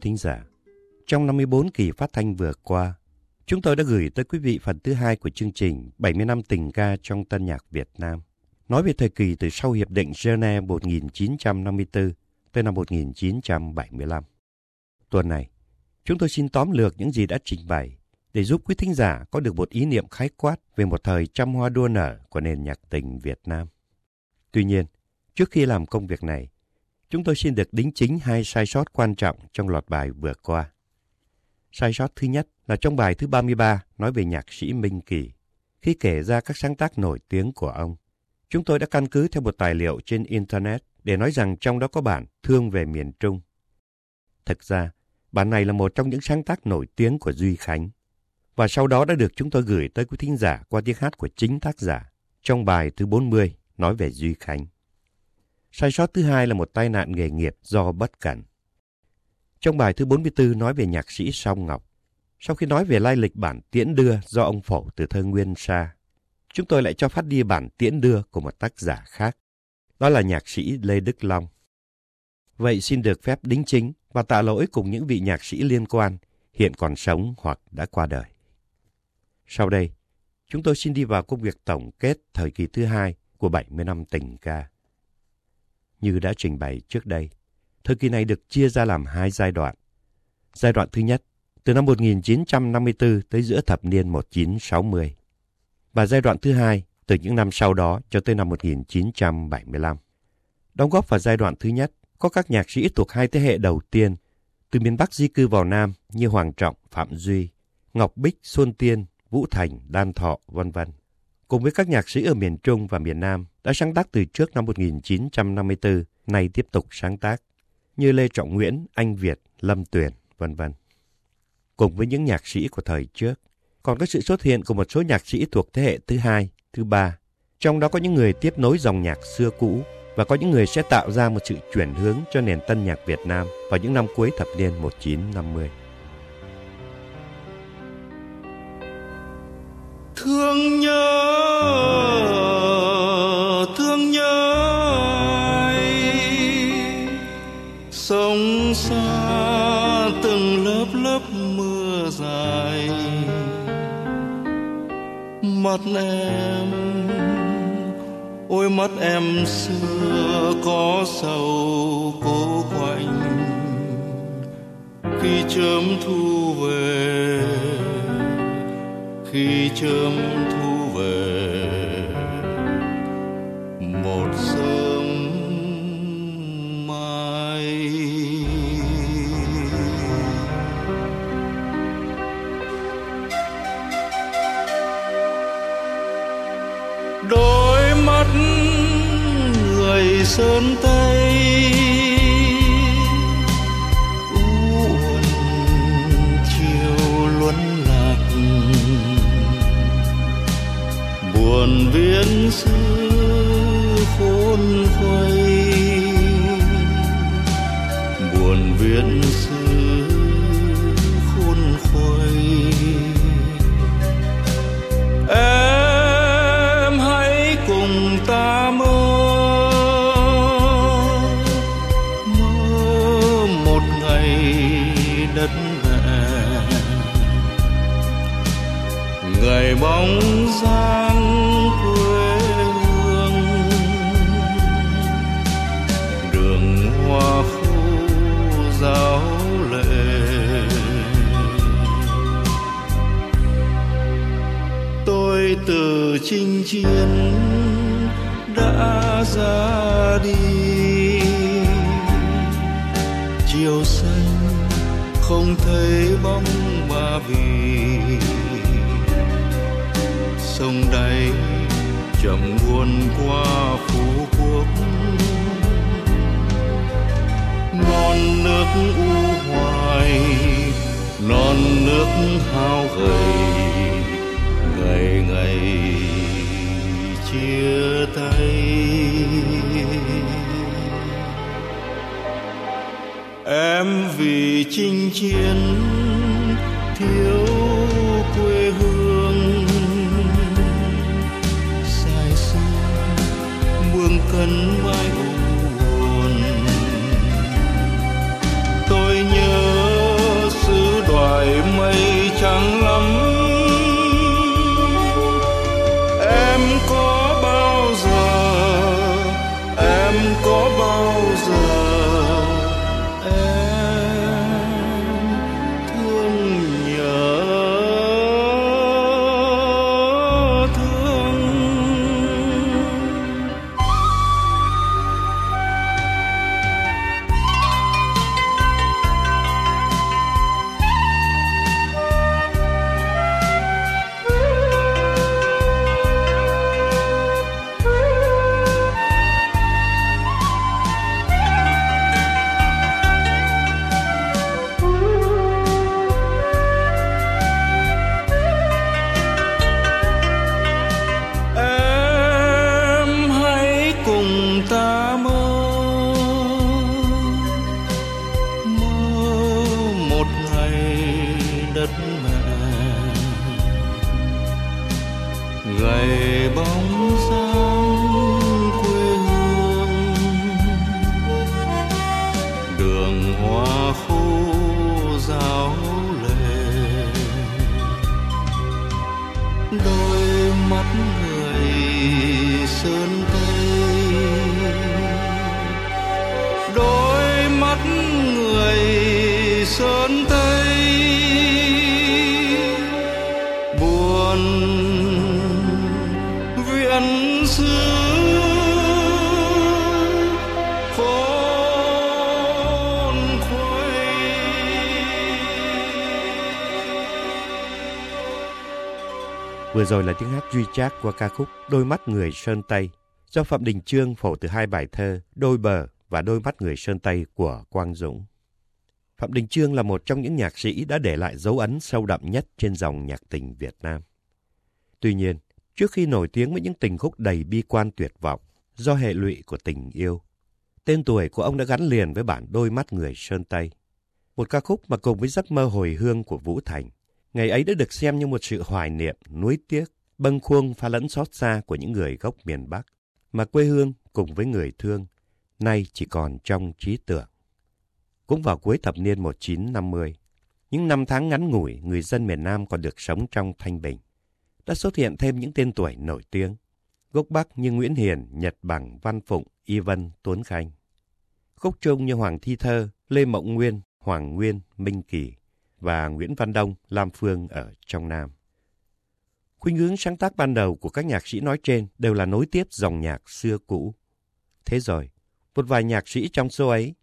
Quý thính giả, trong 54 kỳ phát thanh vừa qua, chúng tôi đã gửi tới quý vị phần thứ hai của chương trình 70 năm tình ca trong tân nhạc Việt Nam, nói về thời kỳ từ sau Hiệp định Geneva 1954 tới năm 1975. Tuần này, chúng tôi xin tóm lược những gì đã trình bày để giúp quý thính giả có được một ý niệm khái quát về một thời trăm hoa đua nở của nền nhạc tình Việt Nam. Tuy nhiên, trước khi làm công việc này, chúng tôi xin được đính chính hai sai sót quan trọng trong loạt bài vừa qua. Sai sót thứ nhất là trong bài thứ 33 nói về nhạc sĩ Minh Kỳ. Khi kể ra các sáng tác nổi tiếng của ông, chúng tôi đã căn cứ theo một tài liệu trên Internet để nói rằng trong đó có bản Thương về miền Trung. Thực ra, bản này là một trong những sáng tác nổi tiếng của Duy Khánh, và sau đó đã được chúng tôi gửi tới quý thính giả qua tiếng hát của chính tác giả trong bài thứ 40 nói về Duy Khánh. Sai sót thứ hai là một tai nạn nghề nghiệp do bất cẩn. Trong bài thứ 44 nói về nhạc sĩ Song Ngọc, sau khi nói về lai lịch bản tiễn đưa do ông phổ từ thơ Nguyên Sa, chúng tôi lại cho phát đi bản tiễn đưa của một tác giả khác. Đó là nhạc sĩ Lê Đức Long. Vậy xin được phép đính chính và tạ lỗi cùng những vị nhạc sĩ liên quan hiện còn sống hoặc đã qua đời. Sau đây, chúng tôi xin đi vào công việc tổng kết thời kỳ thứ hai của 70 năm tình ca. Như đã trình bày trước đây, thời kỳ này được chia ra làm hai giai đoạn. Giai đoạn thứ nhất, từ năm 1954 tới giữa thập niên 1960. Và giai đoạn thứ hai, từ những năm sau đó cho tới năm 1975. Đóng góp vào giai đoạn thứ nhất, có các nhạc sĩ thuộc hai thế hệ đầu tiên, từ miền Bắc di cư vào Nam như Hoàng Trọng, Phạm Duy, Ngọc Bích, Xuân Tiên, Vũ Thành, Đan Thọ, vân vân. Cùng với các nhạc sĩ ở miền Trung và miền Nam đã sáng tác từ trước năm 1954, nay tiếp tục sáng tác, như Lê Trọng Nguyễn, Anh Việt, Lâm Tuyền, vân vân. Cùng với những nhạc sĩ của thời trước, còn có sự xuất hiện của một số nhạc sĩ thuộc thế hệ thứ hai, thứ ba. Trong đó có những người tiếp nối dòng nhạc xưa cũ và có những người sẽ tạo ra một sự chuyển hướng cho nền tân nhạc Việt Nam vào những năm cuối thập niên 1950. Thương nhớ thương nhớ ai? Sống xa từng lớp lớp mưa dài, mắt em, ôi mắt em xưa có sầu cố quạnh. Khi chớm thu về khi chớm thu về. Một sớm mai. Đôi mắt người sơn tây. Chinh chiến đã ra đi. Chiều xanh không thấy bóng ba vì. Sông đáy chậm buồn qua phú quốc. Non nước u hoài, non nước hao gầy. Em vì chinh chiến thiếu quê hương. Dài xa buông cân mai they Vừa rồi là tiếng hát duy trác qua ca khúc Đôi mắt người Sơn Tây do Phạm Đình Trương phổ từ hai bài thơ Đôi bờ và Đôi mắt người Sơn Tây của Quang Dũng. Phạm Đình Trương là một trong những nhạc sĩ đã để lại dấu ấn sâu đậm nhất trên dòng nhạc tình Việt Nam. Tuy nhiên, trước khi nổi tiếng với những tình khúc đầy bi quan tuyệt vọng do hệ lụy của tình yêu, tên tuổi của ông đã gắn liền với bản Đôi mắt người Sơn Tây. Một ca khúc mà cùng với giấc mơ hồi hương của Vũ Thành, ngày ấy đã được xem như một sự hoài niệm, nuối tiếc, bâng khuâng pha lẫn xót xa của những người gốc miền Bắc, mà quê hương cùng với người thương, nay chỉ còn trong trí tưởng. Cũng vào cuối thập niên 1950, những năm tháng ngắn ngủi người dân miền Nam còn được sống trong thanh bình, đã xuất hiện thêm những tên tuổi nổi tiếng. Gốc Bắc như Nguyễn Hiền, Nhật Bằng, Văn Phụng, Y Vân, Tuấn Khanh. Khúc Trung như Hoàng Thi Thơ, Lê Mộng Nguyên, Hoàng Nguyên, Minh Kỳ và Nguyễn Văn Đông, Lam Phương ở trong Nam. Khuynh hướng sáng tác ban đầu của các nhạc sĩ nói trên đều là nối tiếp dòng nhạc xưa cũ. Thế rồi, một vài nhạc sĩ trong số ấy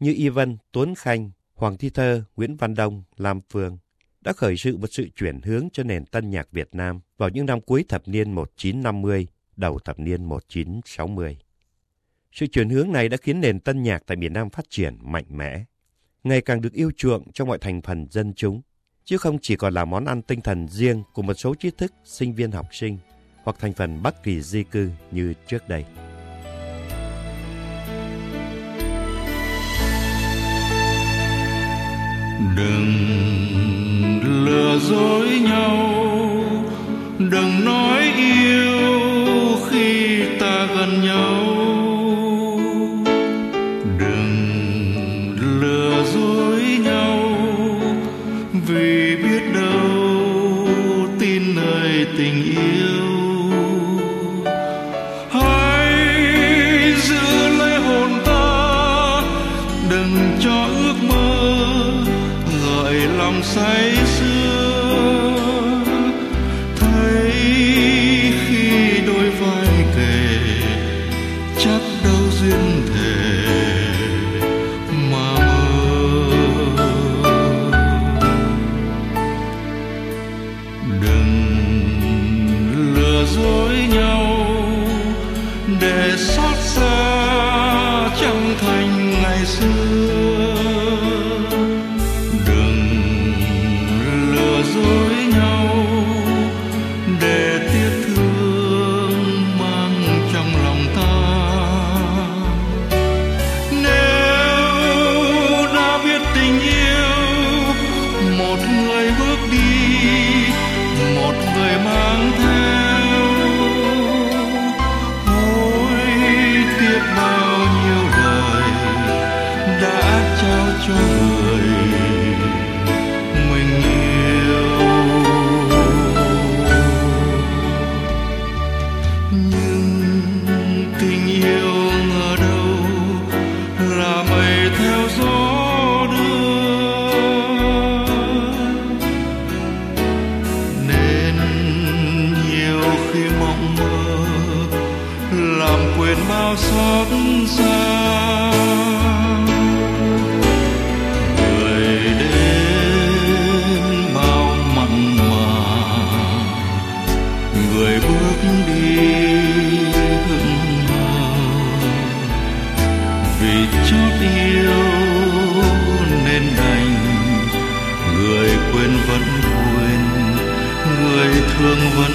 như Y Vân, Tuấn Khanh, Hoàng Thi Thơ, Nguyễn Văn Đông, Lam Phương đã khởi sự một sự chuyển hướng cho nền tân nhạc Việt Nam vào những năm cuối thập niên 1950, đầu thập niên 1960. Sự chuyển hướng này đã khiến nền tân nhạc tại miền Nam phát triển mạnh mẽ, ngày càng được yêu chuộng trong mọi thành phần dân chúng, chứ không chỉ còn là món ăn tinh thần riêng của một số trí thức, sinh viên học sinh hoặc thành phần Bắc kỳ di cư như trước đây. đừng lừa dối nhau đừng nói yêu đừng cho ước mơ gợi lòng say làm bao xót xa. Người đến bao mặn mà, người bước đi hững hờ. Vì chót yêu nên đành, người quên vẫn quên, người thương vẫn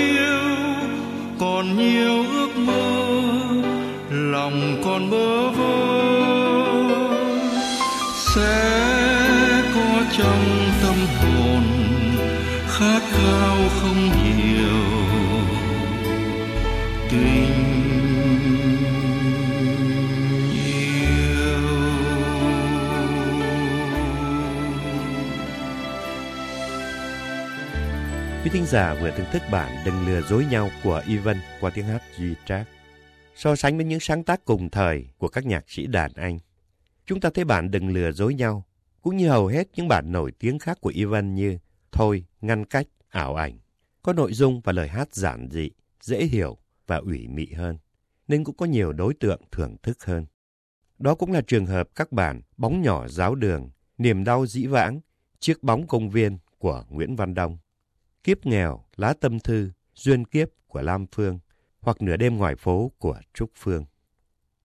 yêu còn nhiều ước mơ lòng còn bơ vơ. Sẽ có trong Quý thính giả vừa thưởng thức bản Đừng lừa dối nhau của Ivan qua tiếng hát Duy Trác. So sánh với những sáng tác cùng thời của các nhạc sĩ đàn Anh, chúng ta thấy bản Đừng lừa dối nhau, cũng như hầu hết những bản nổi tiếng khác của Ivan như Thôi, Ngăn cách, Ảo ảnh, có nội dung và lời hát giản dị, dễ hiểu và ủy mị hơn, nên cũng có nhiều đối tượng thưởng thức hơn. Đó cũng là trường hợp các bản Bóng nhỏ giáo đường, Niềm đau dĩ vãng, Chiếc bóng công viên của Nguyễn Văn Đông. Kiếp nghèo, lá tâm thư, duyên kiếp của Lam Phương hoặc nửa đêm ngoài phố của Trúc Phương.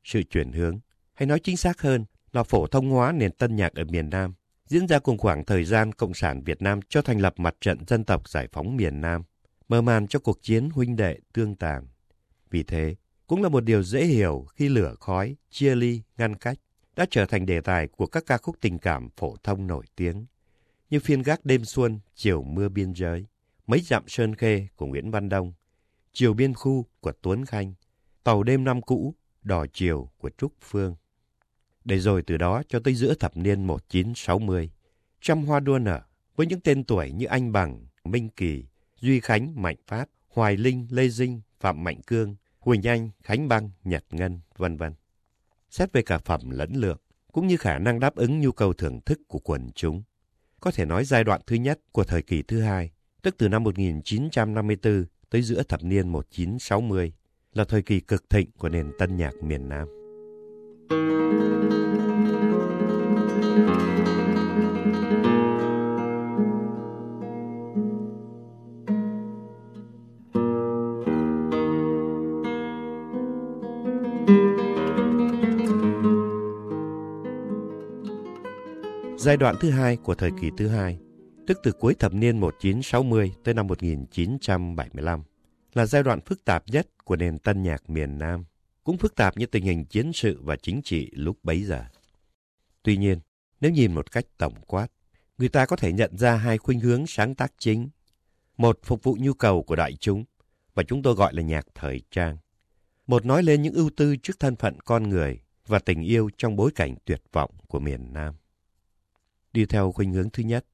Sự chuyển hướng, hay nói chính xác hơn là phổ thông hóa nền tân nhạc ở miền Nam, diễn ra cùng khoảng thời gian Cộng sản Việt Nam cho thành lập mặt trận dân tộc giải phóng miền Nam, mở màn cho cuộc chiến huynh đệ tương tàn. Vì thế, cũng là một điều dễ hiểu khi lửa khói, chia ly, ngăn cách đã trở thành đề tài của các ca khúc tình cảm phổ thông nổi tiếng, như phiên gác đêm xuân, chiều mưa biên giới, mấy dặm sơn khê của Nguyễn Văn Đông, chiều biên khu của Tuấn Khanh, tàu đêm năm cũ, đò chiều của Trúc Phương. Để rồi từ đó cho tới giữa thập niên 1960, trăm hoa đua nở với những tên tuổi như Anh Bằng, Minh Kỳ, Duy Khánh, Mạnh Phát, Hoài Linh, Lê Dinh, Phạm Mạnh Cương, Huỳnh Anh, Khánh Băng, Nhật Ngân, vân vân. Xét về cả phẩm lẫn lượng, cũng như khả năng đáp ứng nhu cầu thưởng thức của quần chúng. Có thể nói giai đoạn thứ nhất của thời kỳ thứ hai, tức từ năm 1954 tới giữa thập niên 1960, là thời kỳ cực thịnh của nền tân nhạc miền Nam. Giai đoạn thứ hai của thời kỳ thứ hai, tức từ cuối thập niên 1960 tới năm 1975, là giai đoạn phức tạp nhất của nền tân nhạc miền Nam, cũng phức tạp như tình hình chiến sự và chính trị lúc bấy giờ. Tuy nhiên, nếu nhìn một cách tổng quát, người ta có thể nhận ra hai khuynh hướng sáng tác chính. Một phục vụ nhu cầu của đại chúng, và chúng tôi gọi là nhạc thời trang. Một nói lên những ưu tư trước thân phận con người và tình yêu trong bối cảnh tuyệt vọng của miền Nam. Đi theo khuynh hướng thứ nhất,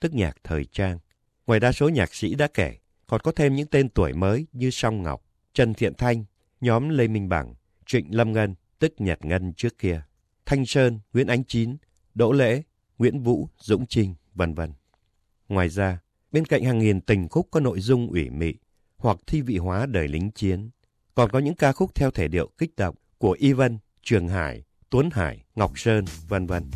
tức nhạc thời trang. Ngoài đa số nhạc sĩ đã kể, còn có thêm những tên tuổi mới như Song Ngọc, Trần Thiện Thanh, nhóm Lê Minh Bằng, Trịnh Lâm Ngân, tức Nhật Ngân trước kia, Thanh Sơn, Nguyễn Ánh Chín, Đỗ Lễ, Nguyễn Vũ, Dũng Trinh, vân vân. Ngoài ra, bên cạnh hàng nghìn tình khúc có nội dung ủy mị hoặc thi vị hóa đời lính chiến, còn có những ca khúc theo thể điệu kích động của Y Vân, Trường Hải, Tuấn Hải, Ngọc Sơn, vân vân.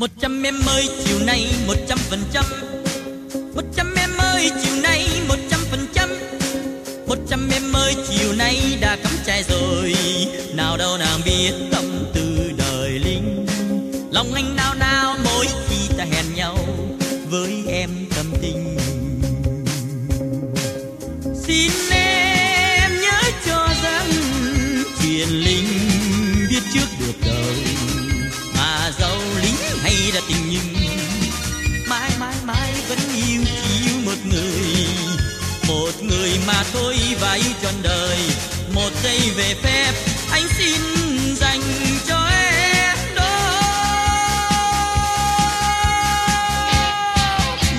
Một trăm em ơi, chiều nay một trăm phần trăm. Một trăm em ơi, chiều nay một trăm phần trăm. Một trăm em ơi, chiều nay đã cắm trại rồi. Nào đâu nàng biết tâm tư đời linh lòng anh nào nào mỗi khi ta hẹn nhau với mà thôi và yêu trọn đời. Một giây về phép, anh xin dành cho em đó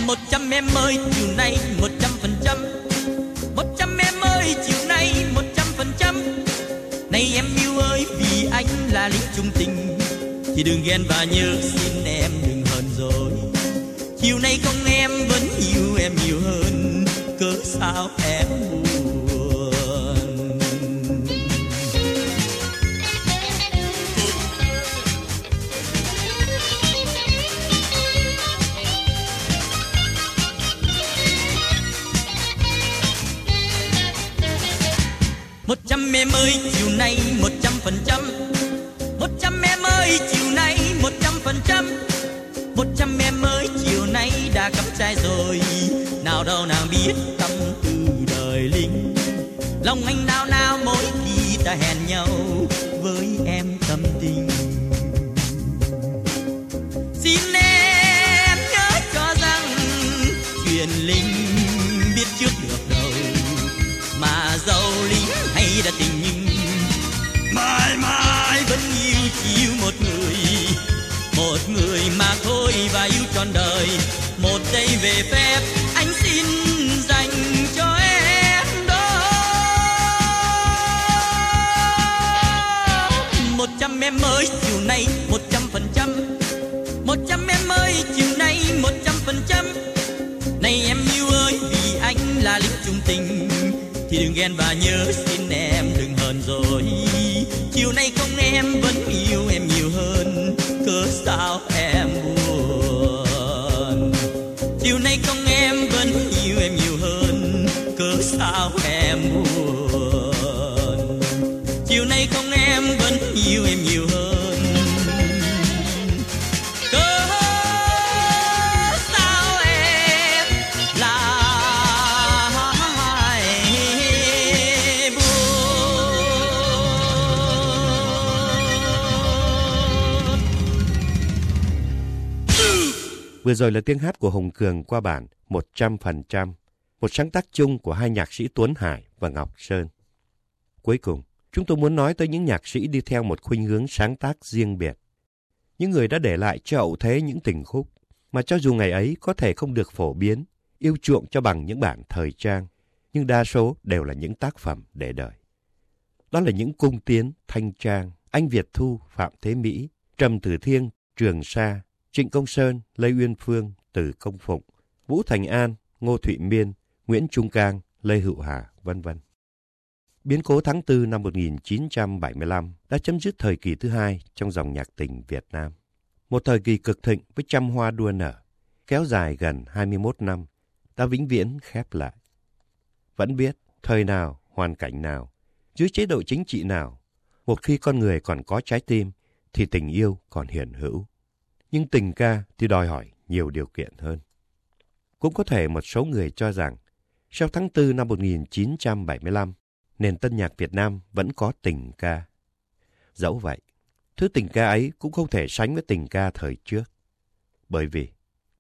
một trăm em ơi, chiều nay một trăm phần trăm. Một trăm em ơi, chiều nay một trăm phần trăm. Nay em yêu ơi, vì anh là lính trung tình. Thì đừng ghen và nhớ xin em đừng hờn rồi chiều nay không em vẫn yêu em nhiều hơn cớ sao em buồn? Một trăm em ơi, chiều nay một trăm phần trăm. Một trăm em ơi, chiều nay một trăm phần trăm. Một trăm em ơi, chiều nay đã cắm trai rồi nào đâu nào biết tâm tư đời linh lòng anh nào nào mỗi khi ta hẹn nhau với em tâm tình. Xin em nhớ cho rằng chuyện linh biết trước được đâu, mà dâu lính hay đã tình nhưng mãi mãi vẫn yêu chỉ yêu một người. Một người mà thôi và yêu trọn đời, một giây về phép ghen và nhớ xin em đừng hờn rồi. Chiều nay không em vẫn yêu em nhiều hơn. Cớ sao sao em buồn. Chiều nay không em vẫn yêu em nhiều hơn. Cớ sao em lại buồn? Vừa rồi là tiếng hát của Hồng Cường qua bản 100%, một sáng tác chung của hai nhạc sĩ Tuấn Hải và Ngọc Sơn. Cuối cùng, chúng tôi muốn nói tới những nhạc sĩ đi theo một khuynh hướng sáng tác riêng biệt. Những người đã để lại cho hậu thế những tình khúc mà cho dù ngày ấy có thể không được phổ biến, yêu chuộng cho bằng những bản thời trang, nhưng đa số đều là những tác phẩm để đời. Đó là những cung tiến, thanh trang, anh Việt Thu, Phạm Thế Mỹ, Trầm Tử Thiên, Trường Sa, Trịnh Công Sơn, Lê Uyên Phương, Từ Công Phụng, Vũ Thành An, Ngô Thụy Miên, Nguyễn Trung Cang, Lê Hữu Hà, vân vân. Biến cố tháng 4 năm 1975 đã chấm dứt thời kỳ thứ hai trong dòng nhạc tình Việt Nam. Một thời kỳ cực thịnh với trăm hoa đua nở, kéo dài gần 21 năm, đã vĩnh viễn khép lại. Vẫn biết, thời nào, hoàn cảnh nào, dưới chế độ chính trị nào, một khi con người còn có trái tim, thì tình yêu còn hiện hữu. Nhưng tình ca thì đòi hỏi nhiều điều kiện hơn. Cũng có thể một số người cho rằng, sau tháng 4 năm 1975, nền tân nhạc Việt Nam vẫn có tình ca. Dẫu vậy, thứ tình ca ấy cũng không thể sánh với tình ca thời trước. Bởi vì,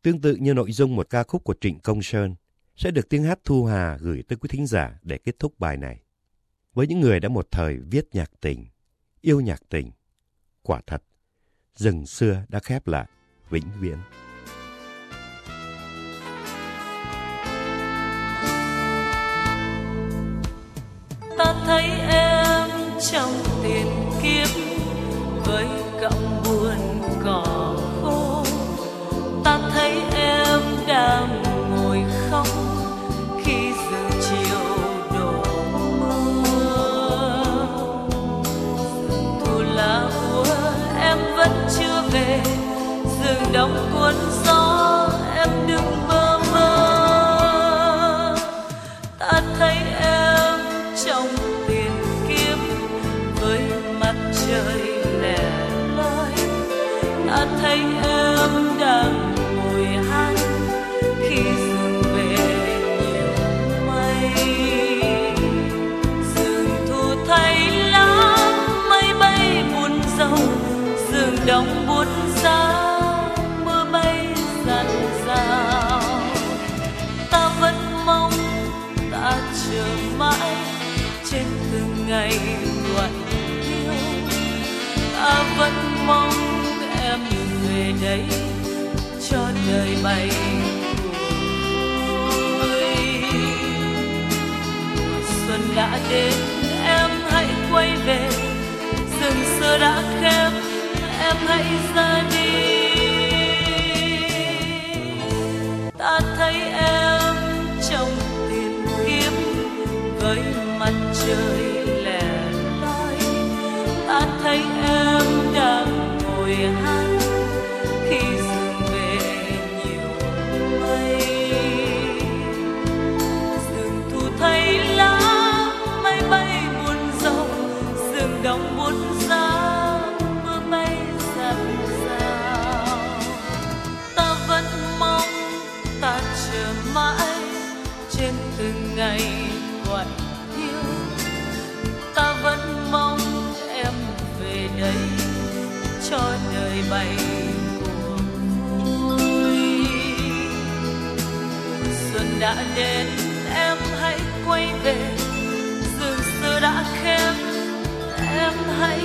tương tự như nội dung một ca khúc của Trịnh Công Sơn, sẽ được tiếng hát Thu Hà gửi tới quý thính giả để kết thúc bài này. Với những người đã một thời viết nhạc tình, yêu nhạc tình, quả thật, rừng xưa đã khép lại, vĩnh viễn. Thấy em trong tiền kiếp với cọng buồn cỏ khô. Ta thấy em đang ngồi khóc khi rừng chiều đổ mưa. Thu lá úa em vẫn chưa về. Rừng đóng cuốn gió về đây cho đời bay. Bay cuồng vui xuân đã đến, em hãy quay về. Rừng xưa đã khép em hãy